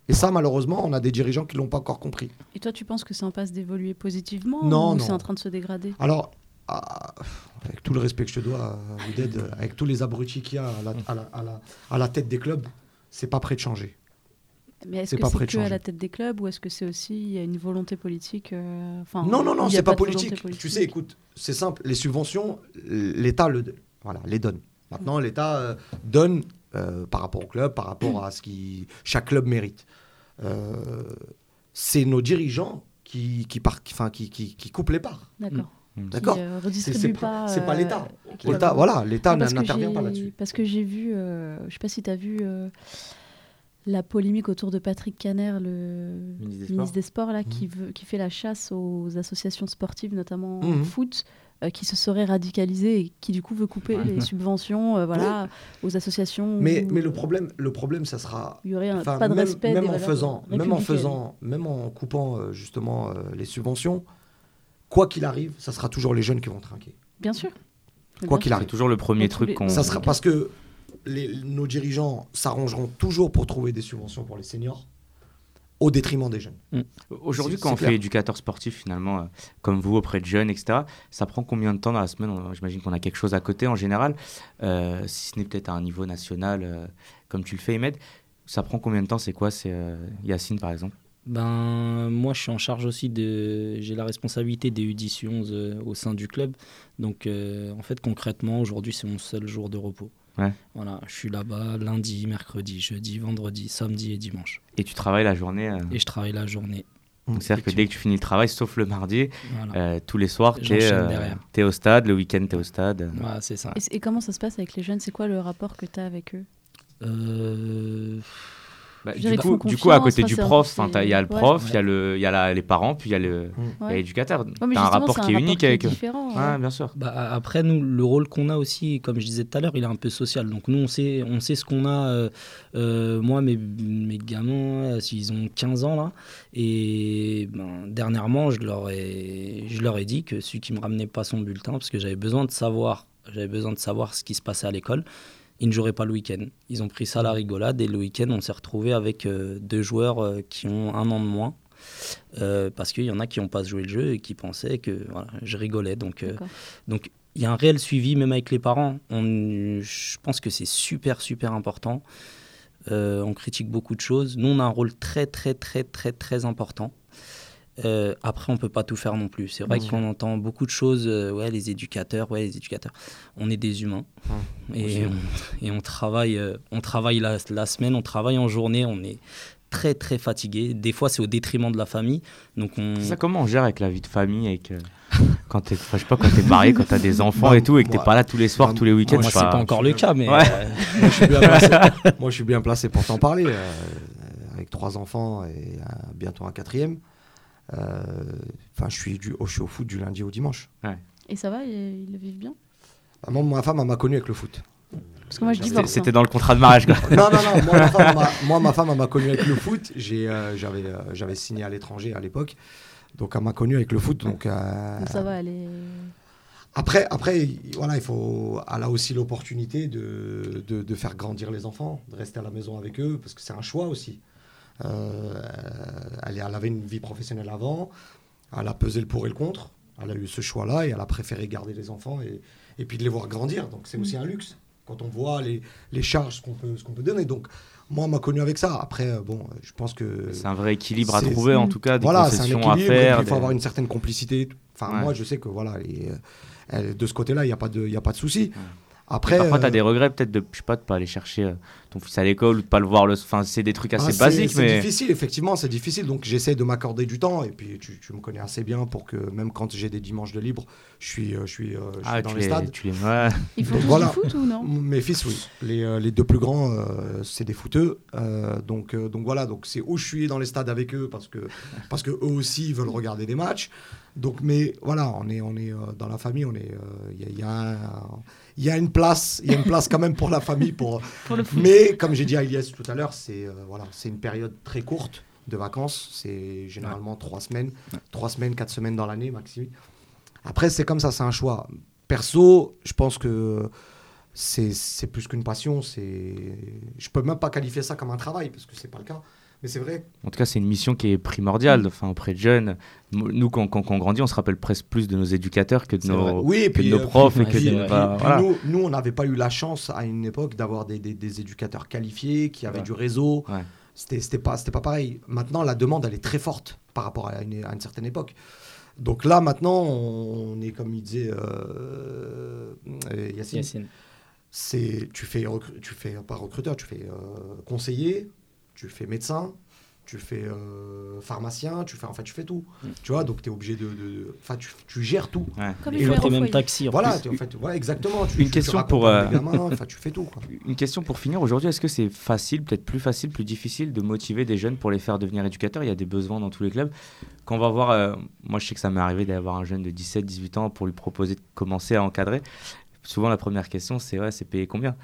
Et ça, malheureusement, on a des dirigeants qui l'ont pas encore compris. Et toi, tu penses que c'est en passe d'évoluer positivement Non, ou c'est en train de se dégrader? Alors, ah, avec tout le respect que je te dois, Ouded, avec tous les abrutis qu'il y a à la, à la- à la- à la tête des clubs, c'est pas prêt de changer. Mais est-ce que pas c'est que à la tête des clubs ou est-ce que c'est aussi il y a une volonté politique euh, non, non, non, c'est pas, de volonté politique. Tu sais, écoute, c'est simple. Les subventions, l'État le, voilà, les donne. Maintenant, l'État euh, donne euh, par rapport au club, par rapport à ce que chaque club mérite. Euh, c'est nos dirigeants qui, qui, par- qui- enfin, qui, qui, qui coupent les parts. D'accord. Mm. D'accord euh, C'est- pas. c'est pas l'État. L'État, voilà, l'État Non, parce que n'intervient pas j'ai- là-dessus. Parce que j'ai vu, euh, je sais pas si tu as vu euh, la polémique autour de Patrick Caner, le Ministre des ministre des Sports, là, Mhm. qui, veut, qui fait la chasse aux associations sportives, notamment Mhm. foot, euh, qui se seraient radicalisées et qui du coup veut couper Ouais. les subventions euh, voilà, aux associations. Mais, où, mais le problème, le problème, ça sera Il y aurait un- pas de même, respect même des en faisant, même en faisant, même en coupant euh, justement euh, les subventions, quoi qu'il arrive, ça sera toujours les jeunes qui vont trinquer. Bien sûr. Quoi qu'il. C'est toujours le premier truc qu'on. Ça sera parce que les- nos dirigeants s'arrangeront toujours pour trouver des subventions pour les seniors au détriment des jeunes. Aujourd'hui, C'est- quand c'est on clair. fait éducateur sportif, finalement, euh, comme vous, auprès de jeunes, etc., ça prend combien de temps dans la semaine On- J'imagine qu'on a quelque chose à côté en général, euh, si ce n'est peut-être à un niveau national, euh, comme tu le fais, Ahmed. Ça prend combien de temps C'est quoi C'est euh, Yacine, par exemple Ben, moi, je suis en charge aussi de. J'ai la responsabilité des U10 U11 euh, au sein du club. Donc, euh, en fait, concrètement, aujourd'hui, c'est mon seul jour de repos. Ouais. Voilà, je suis là-bas lundi, mercredi, jeudi, vendredi, samedi et dimanche. Et tu travailles la journée. euh, Et je travaille la journée. donc C'est-à-dire que dès que tu finis le travail, sauf le mardi, Voilà, euh, tous les soirs, tu es, derrière. au stade, le week-end, tu es au stade. Voilà, c'est ça. Et, c- et comment ça se passe avec les jeunes? C'est quoi le rapport que tu as avec eux? Euh, Bah, du, coup, du coup, à côté du prof, il y a le ouais. prof, il y a, le, il y a la- les parents, puis il y a Ouais. l'éducateur. Ouais, mais T'as un rapport qui est unique avec eux. différent, Ouais, ouais. bien sûr. Bah, après, nous, le rôle qu'on a aussi, comme je disais tout à l'heure, il est un peu social. Donc nous, on sait, on sait ce qu'on a. euh, euh, moi, mes, mes gamins, euh, s'ils ont 15 ans, là, et ben, dernièrement, je leur, ai, je leur ai dit que celui qui me ramenait pas son bulletin, parce que j'avais besoin de savoir, j'avais besoin de savoir ce qui se passait à l'école, ils ne joueraient pas le week-end. Ils ont pris ça à la rigolade, et le week-end, on s'est retrouvé avec euh, deux joueurs euh, qui ont un an de moins. Euh, parce qu'il y en a qui n'ont pas joué le jeu et qui pensaient que voilà, je rigolais. Donc, donc il y a un réel suivi, même avec les parents. On, je pense que c'est super, super important. On critique beaucoup de choses. Nous, on a un rôle très, très, très, très, très important. Euh, après, on peut pas tout faire non plus. C'est vrai Mmh. qu'on entend beaucoup de choses. euh, ouais, les éducateurs, ouais, les éducateurs. On est des humains et, on, et on travaille, euh, on travaille la, la semaine, on travaille en journée. On est très, très fatigué. Des fois, c'est au détriment de la famille. Donc, on. Ça, comment on gère avec la vie de famille avec, euh, quand t'es, je sais pas, quand t'es marié, quand t'as des enfants Bah, et tout, et que t'es moi- pas là tous les soirs, tous les week-ends. Moi, je c'est sais pas encore le cas, mais Ouais. euh, [laughs] Moi, je suis bien placé, moi, je suis bien placé pour t'en parler. euh, avec trois enfants et euh, bientôt un quatrième. Euh, Enfin, je suis du, je suis au foot du lundi au dimanche. Et ça va, ils, ils le vivent bien? Ah, Moi, ma femme, elle m'a connu avec le foot. Parce que moi, je C'était, divorce. c'était dans le contrat de mariage, quoi. [laughs] non, non, non. Moi, ma femme, elle m'a- moi, ma femme, elle m'a connu avec le foot. J'ai, euh, j'avais, euh, j'avais signé à l'étranger à l'époque. Donc, elle m'a connu avec le foot. Donc, euh, Donc ça va, elle est... Après, après, il- voilà, il faut, elle a aussi l'opportunité de, de, de faire grandir les enfants, de rester à la maison avec eux, parce que c'est un choix aussi. Euh, elle, elle avait une vie professionnelle avant, elle a pesé le pour et le contre, elle a eu ce choix-là et elle a préféré garder les enfants et, et puis de les voir grandir. Donc c'est aussi un luxe quand on voit les, les charges qu'on peut, ce qu'on peut donner. Donc moi, on m'a connu avec ça. Après, euh, bon, je pense que C'est un vrai équilibre à trouver, en tout cas, des voilà, c'est un concessions à faire. Il faut des- avoir une certaine complicité. Enfin, Ouais. moi, je sais que voilà, elle- de ce côté-là, il n'y a pas de, y a pas de souci. Après, Parfois, tu as euh, des regrets, peut-être, de, je sais pas, de pas aller chercher euh, ton fils à l'école ou de pas le voir. Le... Enfin, c'est des trucs assez ah, c'est- basiques, c'est mais. difficile, effectivement, c'est difficile. Donc, j'essaie de m'accorder du temps. Et puis, tu, tu me connais assez bien pour que même quand j'ai des dimanches de libre, je suis, euh, je suis, euh, Ah, dans tu les stades. tu les... Ouais. Ils font Donc tous voilà. du foot ou non? Mes fils, oui. Les, euh, les deux plus grands, euh, c'est des footeux. Euh, donc, euh, donc voilà, donc c'est où je suis dans les stades avec eux parce que, [laughs] parce que eux aussi ils veulent regarder des matchs. Donc, mais voilà, on est, on est euh, dans la famille, on est, euh, il y, a- il y a un- il y a une place, il y a une place quand même pour la famille. Pour, Pour le foot. Mais comme j'ai dit à Elias tout à l'heure, c'est euh, voilà, c'est une période très courte de vacances. C'est généralement trois semaines, trois semaines, quatre semaines dans l'année maximum. Après, c'est comme ça, c'est un choix. Perso, je pense que c'est c'est plus qu'une passion. C'est, je peux même pas qualifier ça comme un travail parce que c'est pas le cas. Mais c'est vrai. En tout cas, c'est une mission qui est primordiale enfin, auprès de jeunes. Nous, quand, quand, quand on grandit, on se rappelle presque plus de nos éducateurs que de nos, Oui, et que de puis, nos profs et puis- que puis- de puis- bah, Puis voilà. nous, nous, on n'avait pas eu la chance à une époque d'avoir des, des- des éducateurs qualifiés, qui avaient Ouais. du réseau. Ouais. C'était c'était pas, c'était pas pareil. Maintenant, la demande, elle est très forte par rapport à une, à une certaine époque. Donc là, maintenant, on est comme il disait euh, euh, Yacine, Yacine. c'est tu fais recru- tu fais pas recruteur, tu fais euh, conseiller, tu fais médecin, tu fais euh, pharmacien, tu fais en fait tu fais tout. Mm. Tu vois, donc tu es obligé de enfin tu, tu gères tout. Ouais. Comme Et l'autre même taxi. en Voilà, en fait, voilà, exactement. Tu, Une tu- tu question pour, euh, gamins, tu fais tout. quoi. [laughs] Une question pour finir aujourd'hui, est-ce que c'est facile, peut-être plus facile, plus difficile de motiver des jeunes pour les faire devenir éducateurs? Il y a des besoins dans tous les clubs. Quand on va voir, euh, moi je sais que ça m'est arrivé d'avoir un jeune de 17-18 ans pour lui proposer de commencer à encadrer. Souvent la première question c'est ouais, c'est payé combien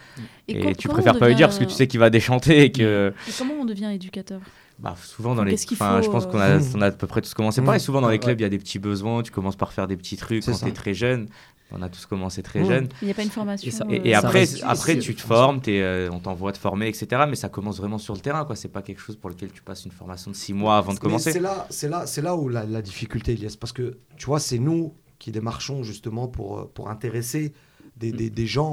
Et, co- tu préfères pas lui dire parce que tu sais qu'il va déchanter et que Et comment on devient éducateur? Bah, souvent dans les enfin, je pense euh, qu'on a, [laughs] on a à peu près tous commencé Mmh. pareil souvent dans les clubs il y a des petits besoins tu commences par faire des petits trucs quand tu es très jeune on a tous commencé très Mmh. jeunes Il n'y a pas une formation. Et ça- et, euh, et ça après, reste après tu te formes, t'es, euh, on t'envoie te former, etc. Mais ça commence vraiment sur le terrain, quoi. C'est pas quelque chose pour lequel tu passes une formation de six mois avant de commencer. C'est là, c'est là, c'est là où la, la difficulté, Elias, parce que tu vois, c'est nous qui démarchons justement pour, euh, pour intéresser des, des, des gens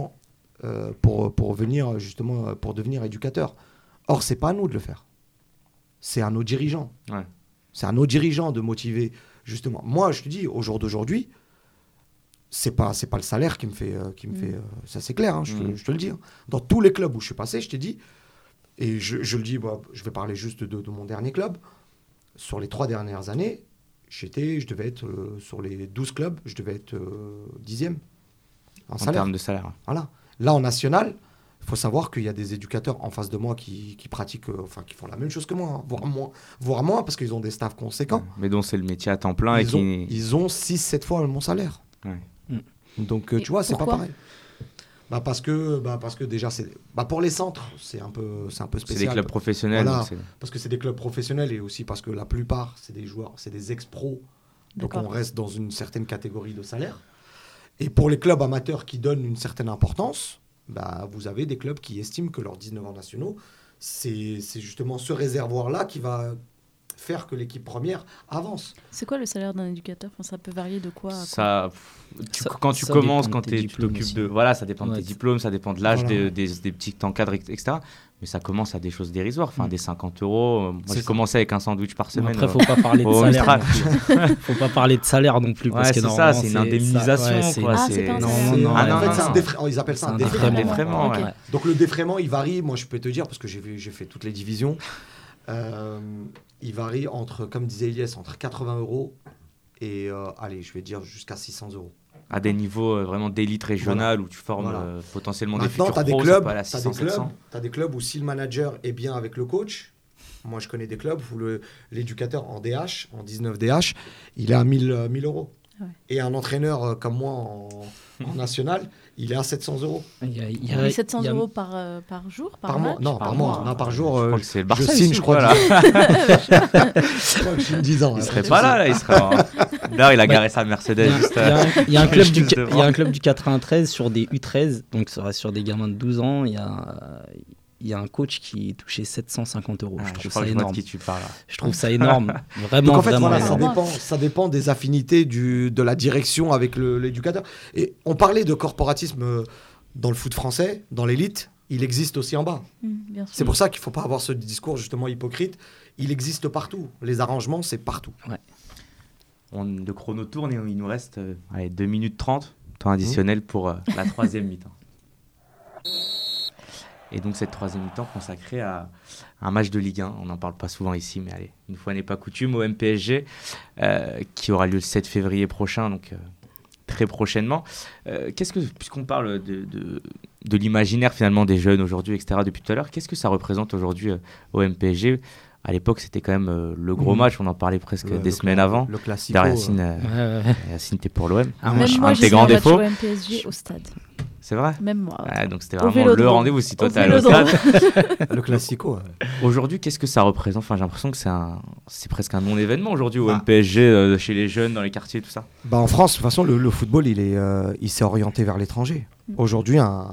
euh, pour, pour venir justement pour devenir éducateurs. Or, c'est pas à nous de le faire. C'est à nos dirigeants. Ouais. C'est à nos dirigeants de motiver justement. Moi, je te dis, au jour d'aujourd'hui, c'est pas c'est pas le salaire qui me fait euh, qui me Mm. fait euh, ça c'est clair hein, je, te- Mm. je te le dis hein. dans tous les clubs où je suis passé je t'ai dit et je, je le dis bah, je vais parler juste de, de mon dernier club sur les trois dernières années j'étais je devais être euh, sur les 12 clubs je devais être euh, dixième en, termes de salaire. voilà là en national faut savoir qu'il y a des éducateurs en face de moi qui, qui pratiquent, euh, enfin qui font la même chose que moi, hein, voire moins, voire moins parce qu'ils ont des staffs conséquents. Mais dont c'est le métier à temps plein et Ils qui. ont, ils ont 6-7 fois mon salaire. Ouais. Donc, euh, Et tu vois, c'est pas pareil. Bah parce que, bah parce que déjà, c'est, bah pour les centres, c'est un peu, c'est un peu C'est spécial. des clubs professionnels. Voilà. donc Parce que c'est des clubs professionnels et aussi parce que la plupart, c'est des joueurs, c'est des ex-pros. Donc D'accord. on reste dans une certaine catégorie de salaire. Et pour les clubs amateurs qui donnent une certaine importance, bah, vous avez des clubs qui estiment que leurs 19 ans nationaux, c'est c'est justement ce réservoir-là qui va faire que l'équipe première avance. C'est quoi le salaire d'un éducateur? Enfin, Ça peut varier de quoi à quoi? Ça, tu- Ça- quand tu ça commences, quand de tes t'es- tu t'occupes de. Voilà, ça dépend de Ouais, tes c'est- diplômes, ça dépend de l'âge Voilà. des, des, des petits encadres, etc. Mais ça commence à des choses dérisoires, enfin Mm. des 50 euros. Moi, C'est j'ai commencé avec un sandwich par semaine. Après, euh, faut pas parler de salaire. Mistral. non plus. [laughs] faut pas parler de salaire non plus. parce Ouais, que c'est ça, c'est une indemnisation, ouais, c'est- quoi, Ah, c'est pas un Non, salaire. non, Ah, ouais, non, en fait, non, c'est un non. défra- oh, ils appellent ça un un défraiement. défraiement, Ok. ouais. Donc le défraiement, il varie, moi je peux te dire, parce que j'ai fait, j'ai fait toutes les divisions, euh, il varie entre, comme disait Elias, entre 80 euros et, euh, allez, je vais dire jusqu'à 600 euros. À des niveaux euh, vraiment d'élite régionale où tu formes Voilà. euh, potentiellement des futurs tu as des pros, clubs, t'as 600, des clubs, 700. t'as des clubs où si le manager est bien avec le coach, moi je connais des clubs où le- l'éducateur en DH, en 19 DH, il est à 1000, euh, 1000 euros. Ouais. Et un entraîneur euh, comme moi en, en national, il est à 700 euros. Il y a- il y a- Mais 700 il y a- euros par, euh, par jour Par, Par, mois Non, par, mois. Non, par jour. Je euh, crois que c'est le je Barça signe, je crois. là. [laughs] je crois que j'ai 10 ans. Il hein, serait pas là, là, il serait. en- [laughs] D'ailleurs, il a Bah, garé sa Mercedes Il y a- juste. il y a euh, un- il y a un [laughs] club du juste il y a devant. un club du 93 sur des U13, donc ça reste sur des gamins de 12 ans. Il y a, il y a un coach qui touchait 750 euros. Ah, je trouve ça énorme. qui tu parles. là. Je trouve ça énorme. [laughs] Vraiment, Donc en fait, vraiment voilà, ça énorme. dépend, ça dépend des affinités du, de la direction avec l'éducateur. Et on parlait de corporatisme euh, dans le foot français, dans l'élite. Il existe aussi en bas. Mmh. C'est pour ça qu'il ne faut pas avoir ce discours justement hypocrite. Il existe partout. Les arrangements, c'est partout. On, le chrono tourne et il nous reste euh, allez, 2 minutes 30, temps additionnel pour euh, la troisième [laughs] mi-temps. Et donc cette troisième mi-temps consacrée à un match de Ligue 1, on n'en parle pas souvent ici, mais allez, une fois n'est pas coutume, au MPSG, euh, qui aura lieu le 7 février prochain, donc euh, très prochainement. Euh, qu'est-ce que, puisqu'on parle de, de, de l'imaginaire finalement des jeunes aujourd'hui, etc., depuis tout à l'heure, qu'est-ce que ça représente aujourd'hui euh, au MPSG À l'époque, c'était quand même euh, le gros Mhm. match, on en parlait presque Le- des le semaines avant. Le classique. D'ailleurs, Yacine, euh, Ouais, ouais, ouais. [laughs] Yacine, t'es pour l'OM. Ah, Même moi, un de tes grands défauts. au MPSG au stade. C'est vrai? Même moi. ouais. Ouais, donc c'était vraiment le rendez-vous si toi t'es allé au stade. Le classico. ouais. Aujourd'hui, qu'est-ce que ça représente? Enfin, j'ai l'impression que c'est un, c'est presque un non-événement aujourd'hui au Bah. MPSG, euh, chez les jeunes, dans les quartiers, tout ça. Bah, en France, de toute façon, le, le football, il est, euh, il s'est orienté vers l'étranger. Aujourd'hui, un,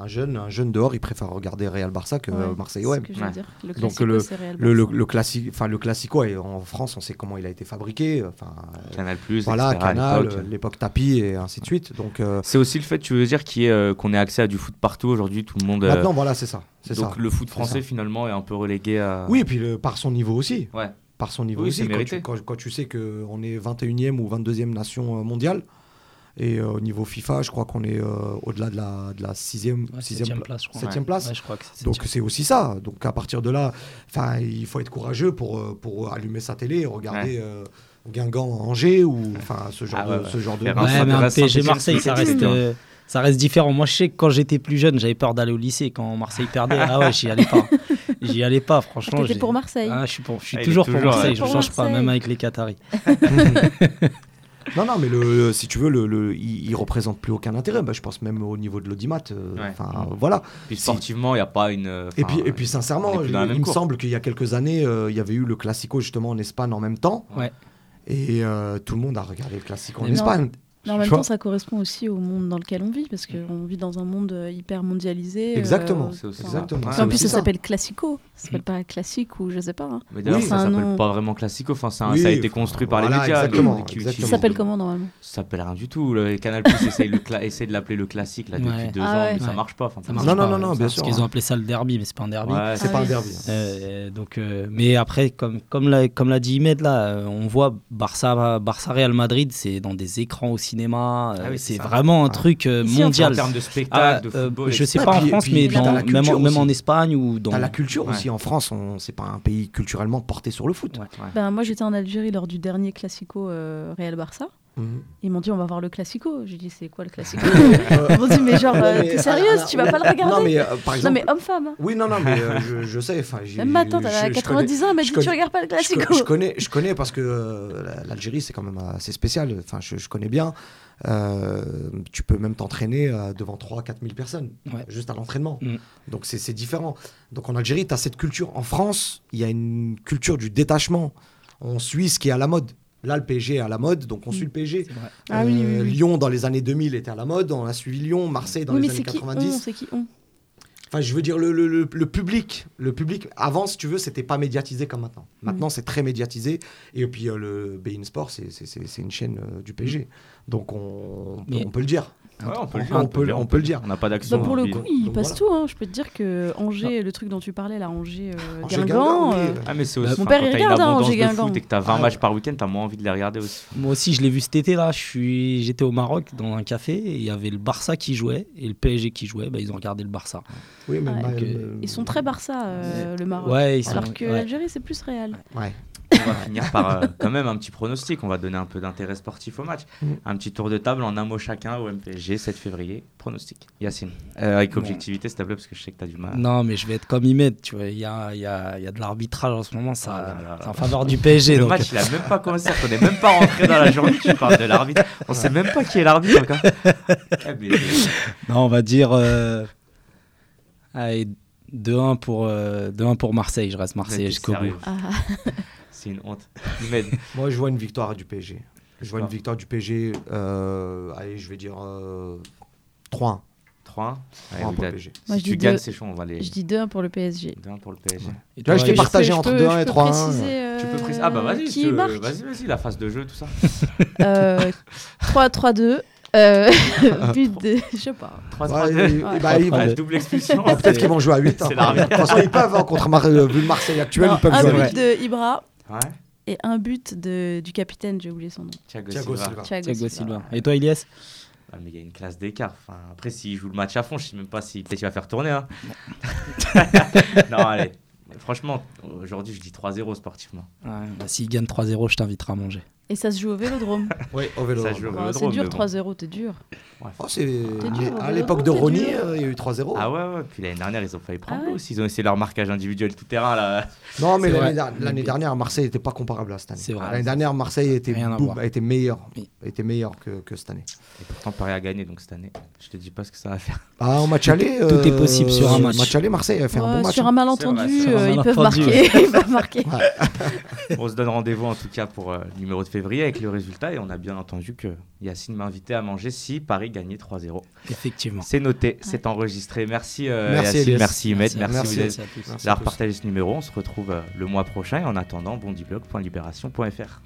un jeune, un jeune dehors, il préfère regarder Real Barça que Ouais, euh, Marseille OM. ce que je veux Ouais. dire. Le Donc, le- Le, le, classique, enfin le classico, et en France, on sait comment il a été fabriqué. Enfin, euh, Canal Plus, voilà, etc. Canal, l'époque. euh, tapis et ainsi de suite. Donc euh, C'est aussi le fait, tu veux dire, ait, euh, qu'on ait accès à du foot partout aujourd'hui, tout le monde. euh, maintenant, voilà, c'est ça, c'est donc ça. le foot français ça. finalement est un peu relégué à. Oui, et puis le- par son niveau aussi. Ouais. Par son niveau Oui, aussi. Quand tu, quand, quand tu sais qu'on est 21e ou 22e nation euh, mondiale, et euh, au niveau FIFA, je crois qu'on est euh, au-delà de la, de la 6e, Ouais, 6e septième place, je crois. septième Ouais. place. Ouais, je crois que c'est Donc c'est aussi ça. Donc à partir de là, enfin il faut être courageux pour, euh, pour allumer sa télé et regarder euh, Guingamp Angers ou enfin ce genre Ah ouais, de ouais. ce genre de. Ouais, mais un PSG Marseille, ça reste, c'est euh, ça reste différent. Moi, je sais que quand j'étais plus jeune, j'avais peur d'aller au lycée. Quand Marseille perdait, ah ouais, j'y allais pas. [laughs] J'y allais pas, franchement. T'étais j'ai- pour Marseille. Ah, je suis, pour- je suis Ah, toujours, pour Marseille, ouais. je Pour change pas, même avec les Qataris. [laughs] [laughs] Non non mais le, le- si tu veux le, le- il, il représente plus aucun intérêt. Bah, je pense même au niveau de l'audimat. euh, Ouais. Enfin voilà. Puis sportivement, il n'y a pas une. Et enfin, puis et puis sincèrement, il, me semble qu'il y a quelques années, euh, il y avait eu le Classico justement en Espagne en même temps. Ouais. Et euh, tout le monde a regardé le Classico en. Espagne. Mais en même Tu vois temps, ça correspond aussi au monde dans lequel on vit, parce qu'on vit dans un monde euh, hyper mondialisé. euh, Exactement. C'est aussi. Exactement. En plus, aussi ça ça. s'appelle Classico. Ça s'appelle pas classique ou je sais pas. hein. Mais d'ailleurs, Oui, ça c'est un s'appelle nom. pas vraiment classico. Enfin, c'est un- Oui, ça a été construit par les médias. exactement, qui Ça s'appelle comment normalement? Ça s'appelle rien du tout. Le Canal Plus essaye, le cla- essaie de l'appeler le classique là, depuis Ouais. deux Ah ans, ouais. mais ça marche pas. Enfin, Ça pour marche Non, non, pas, non, bien Parce sûr. qu'ils ont appelé ça le derby, mais c'est pas un derby. Ouais, C'est Ah pas un derby. hein. Euh, donc, euh, mais après, comme, comme l'a comme l'a dit Imed, là, euh, on voit Barça, Barça Real Madrid, c'est dans des écrans au cinéma. euh, Ah oui, c'est vraiment un Ouais. truc euh, Ici, en mondial. En termes de Ah, spectacle, de euh, football. je sais pas en France, puis- mais dans- même, en, même. Espagne ou dans. La culture Ouais. aussi en France. On c'est pas un pays culturellement porté sur le foot. Ouais. Ouais. Ben, moi, j'étais en Algérie lors du dernier Classico euh, Real Barça. Mhm. Ils m'ont dit on va voir le Classico. J'ai dit c'est quoi le Classico Euh, [laughs] Ils m'ont dit mais genre euh, t'es ah, sérieuse ah, Tu vas pas le oui, regarder Non, mais euh, par Non exemple. mais homme-femme. hein. Oui, non, non, mais euh, [laughs] je, je sais. Même maintenant, je- t'as je 90 ans, elle m'a dit tu regardes pas le Classico. je connais, je connais parce que euh, la- l'Algérie, c'est quand même assez spécial. Enfin, je, je connais bien. Euh, tu peux même t'entraîner euh, devant 3-4 000 personnes, Ouais. juste à l'entraînement. Mm. Donc, c'est c'est différent. Donc, en Algérie, tu as cette culture. En France, il y a une culture du détachement. On suit ce qui est à la mode. Là, le PSG est à la mode, donc on suit le PSG. Ah oui, oui, oui. Lyon, dans les années 2000, était à la mode. On a suivi Lyon, Marseille, dans Oui, les mais années c'est qui on 90. C'est qui on Enfin, je veux dire, le, le- le- le public, le public, avant, si tu veux, c'était pas médiatisé comme maintenant. Mm. Maintenant, c'est très médiatisé. Et puis, euh, le Bein Sport, c'est- c'est c'est- c'est une chaîne euh, du PSG. Donc, on, on peut, Mais- on peut le dire. Ouais, on peut On le peut- dire. on peut- on peut le dire. On n'a pas d'action. Bah, pour le hein, coup, il donc passe voilà. tout. hein. Je peux te dire que Angers, le truc dont tu parlais, là, Angers, euh, Angers, Guingamp. Guingamp, oui. euh, Ah, mais c'est Bah, aussi. mon père, il regarde, une hein, abondance Angers de Guingamp. foot et que t'as 20 Ah, matchs par week-end, t'as moins envie de les regarder aussi. Moi aussi, je l'ai vu cet été là. Je suis, j'étais au Maroc dans un café et il y avait le Barça qui jouait et le PSG qui jouait. Bah, ils ont regardé le Barça. Oui, mais Ouais. bah, Donc, euh, Ils sont très Barça, euh, le Maroc. Ouais, ils sont. Alors que ouais. l'Algérie, c'est plus réel. Ouais. On va finir par euh, quand même un petit pronostic. On va donner un peu d'intérêt sportif au match. Mm. Un petit tour de table en un mot chacun au MPG 7 février. Pronostic. Yacine. Euh, avec objectivité, s'il te plaît, parce que je sais que t'as du mal. Non, mais je vais être comme Imed, tu vois. Il y a, il y, a, il y a de l'arbitrage en ce moment, Ah ça, là là là. c'est en faveur du PSG. Le donc, match, il a même pas commencé. On n'est même pas rentré dans la journée. Tu parles de l'arbitre. On sait même pas qui est l'arbitre encore. Eh, mais- Non, on va dire. euh, allez, 2-1 pour, euh, 2-1 pour Marseille. Je reste Marseille jusqu'au bout. Ah, C'est une honte. [laughs] Moi, je vois une victoire du PSG. Je vois une Victoire. victoire du PSG. euh, allez, je vais dire euh, 3-1. 3 3-1 pour le PSG. Moi, Si je tu dis gagnes, c'est chaud. On va les. je dis 2-1 pour le PSG. 2-1 pour le PSG. Et Là, je t'ai partagé entre peux- 2-1 je et peux 3-1. préciser, Tu peux euh, préciser. Ah bah vas-y, vas-y, vas-y, la phase de jeu, tout ça. [laughs] Euh, 3-3-2. Euh, [laughs] but de. Je sais pas. 3 Ouais, 3 et- 2 et bah, ils vont- double expulsion. Ah, Peut-être qu'ils vont jouer à 8. C'est l'arbitre. De toute façon, ils peuvent, hein, contre Mar- euh, vu le Marseille actuel, ils peuvent jouer à vrai. but 8. de Ibra Ouais. et un but de, du capitaine, j'ai oublié son nom. Thiago, Thiago Silva. Silva. Thiago, Thiago Silva. Silva. Et toi, Ilias Ah, mais il y a une classe d'écart. Enfin, après, s'il joue le match à fond, je sais même pas si peut-être il va faire tourner. Hein. [laughs] non, allez. Franchement, aujourd'hui, je dis 3-0 sportivement. ouais, bah, S'il gagne 3-0, je t'inviterai à manger. Et ça se joue au vélodrome. [laughs] Oui, au vélo. Ça joue au Bon, Vélodrome, c'est dur, mais bon. 3-0, t'es dur. Oh, c'est- T'es dur, à l'époque de Ronny, euh, il y a eu 3-0. Ah ouais, ouais. Puis l'année dernière, ils ont failli prendre Ah ouais. aussi. Ils ont essayé leur marquage individuel tout terrain. Là. Non, mais l'année dernière, Marseille n'était pas comparable à cette année. C'est vrai. L'année dernière, Marseille était, boum, voir. a été meilleur, Oui. été meilleur que, que cette année. Et pourtant, Paris a gagné donc cette année. Je te dis pas ce que ça va faire. Ah, en match aller, Tout est possible sur un match. Match aller, Marseille a fait un Ouais, bon match. sur un malentendu, euh, peuvent marquer. [laughs] ils peuvent marquer. [laughs] On se donne rendez-vous en tout cas pour euh, le numéro de février avec le résultat. Et on a bien entendu que Yacine m'a invité à manger si Paris gagnait 3-0. Effectivement. C'est noté, c'est enregistré. Merci, euh, Merci, Yacine, merci Ahmed, merci, Merci. vous Merci à tous. Merci à d'avoir partagé ce numéro. On se retrouve euh, le mois prochain. Et en attendant, bondiblock.libération.fr.